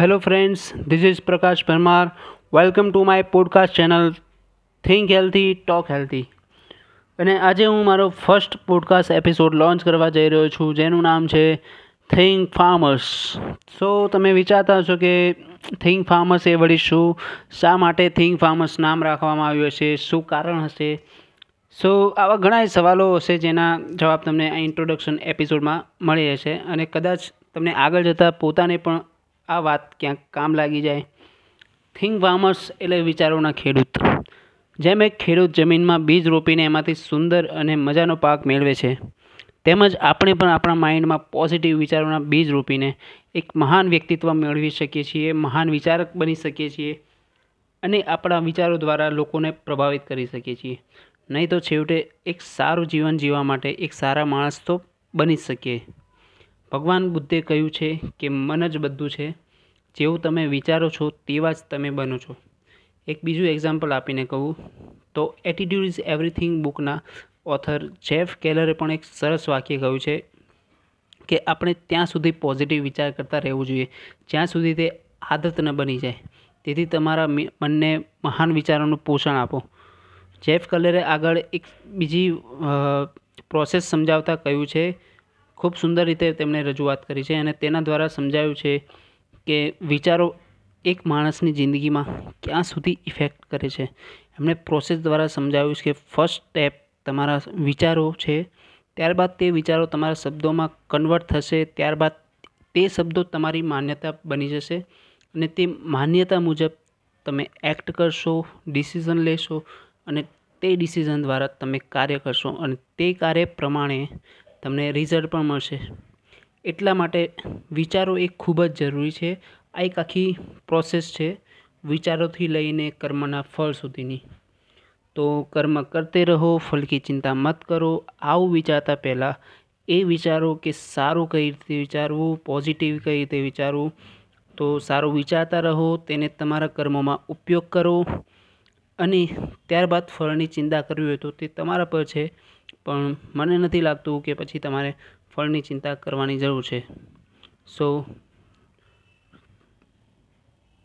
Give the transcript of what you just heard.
Hello, friends. This is Prakash Parmar. Welcome to my podcast channel Think Healthy, Talk Healthy. અને આજે હું મારો first podcast episode launch કરવા જઈ રહ્યો છું જેનું નામ છે થિંક ફાર્મર્સ સો તમે વિચારતા હશો કે થિંક ફાર્મર્સ એ વળી શું શા માટે થિંક ફાર્મર્સ નામ રાખવામાં આવ્યું હશે શું કારણ હશે સો આવા ઘણા સવાલો હશે જેના જવાબ તમને આ ઇન્ટ્રોડક્શન એપિસોડમાં મળી જશે અને કદાચ તમને આગળ જતાં પોતાને પણ આ વાત ક્યાંક કામ લાગી જાય. થિંક ફાર્મર્સ એટલે વિચારોના ખેડૂત. જેમ એક ખેડૂત જમીનમાં બીજ રોપીને એમાંથી સુંદર અને મજાનો પાક મેળવે છે, તેમજ આપણે પણ આપણા માઇન્ડમાં પોઝિટિવ વિચારોના બીજ રોપીને એક મહાન વ્યક્તિત્વ મેળવી શકીએ છીએ, મહાન વિચારક બની શકીએ છીએ અને આપણા વિચારો દ્વારા લોકોને પ્રભાવિત કરી શકીએ છીએ. નહીં તો છેવટે એક સારું જીવન જીવવા માટે એક સારા માણસ તો બની શકીએ. ભગવાન બુદ્ધે કહ્યું છે કે મન જ બધું છે જેવું તમે વિચારો છો તેવા જ તમે બનો છો. એક બીજું એક્ઝામ્પલ આપીને કહું. તો એટીટ્યુડ ઇઝ એવરીથિંગ બુકના ઓથર જેફ કેલરે પણ એક સરસ વાક્ય કહ્યું છે કે આપણે ત્યાં સુધી પોઝિટિવ વિચાર કરતા રહેવું જોઈએ. જ્યાં સુધી તે આદત ન બની જાય. તેથી તમારા મનને મહાન વિચારોનું પોષણ આપો. જેફ કલરે આગળ એક બીજી પ્રોસેસ સમજાવતા કહ્યું છે. ખૂબ સુંદર રીતે તેમણે રજૂઆત કરી છે અને તેના દ્વારા સમજાયું છે કે વિચારો એક માણસની જિંદગીમાં ક્યાં સુધી ઇફેક્ટ કરે છે? એમણે પ્રોસેસ દ્વારા સમજાવ્યું છે કે ફર્સ્ટ સ્ટેપ તમારા વિચારો છે. ત્યારબાદ તે વિચારો તમારા શબ્દોમાં કન્વર્ટ થશે. ત્યારબાદ તે શબ્દો તમારી માન્યતા બની જશે અને તે માન્યતા મુજબ તમે એક્ટ કરશો ડિસિઝન લેશો અને તે ડિસિઝન દ્વારા તમે કાર્ય કરશો અને તે કાર્ય પ્રમાણે તમને રિઝલ્ટ પણ મળશે. એટલા માટે વિચારો એ ખૂબ જ જરૂરી છે. આ એક આખી પ્રોસેસ છે વિચારોથી લઈને કર્મના ફળ સુધીની. તો કર્મ કરતે રહો ફલકી ચિંતા મત કરો. આવું વિચારતા પહેલાં એ વિચારો કે સારું કઈ રીતે વિચારવું પોઝિટિવ કઈ રીતે વિચારવું, તો સારું વિચારતા રહો, તેને તમારા કર્મોમાં ઉપયોગ કરો અને ત્યારબાદ ફળની ચિંતા કરવી હોય તો તે તમારા પર છે. પણ મને નથી લાગતું કે પછી તમારે ફળની ચિંતા કરવાની જરૂર છે. સો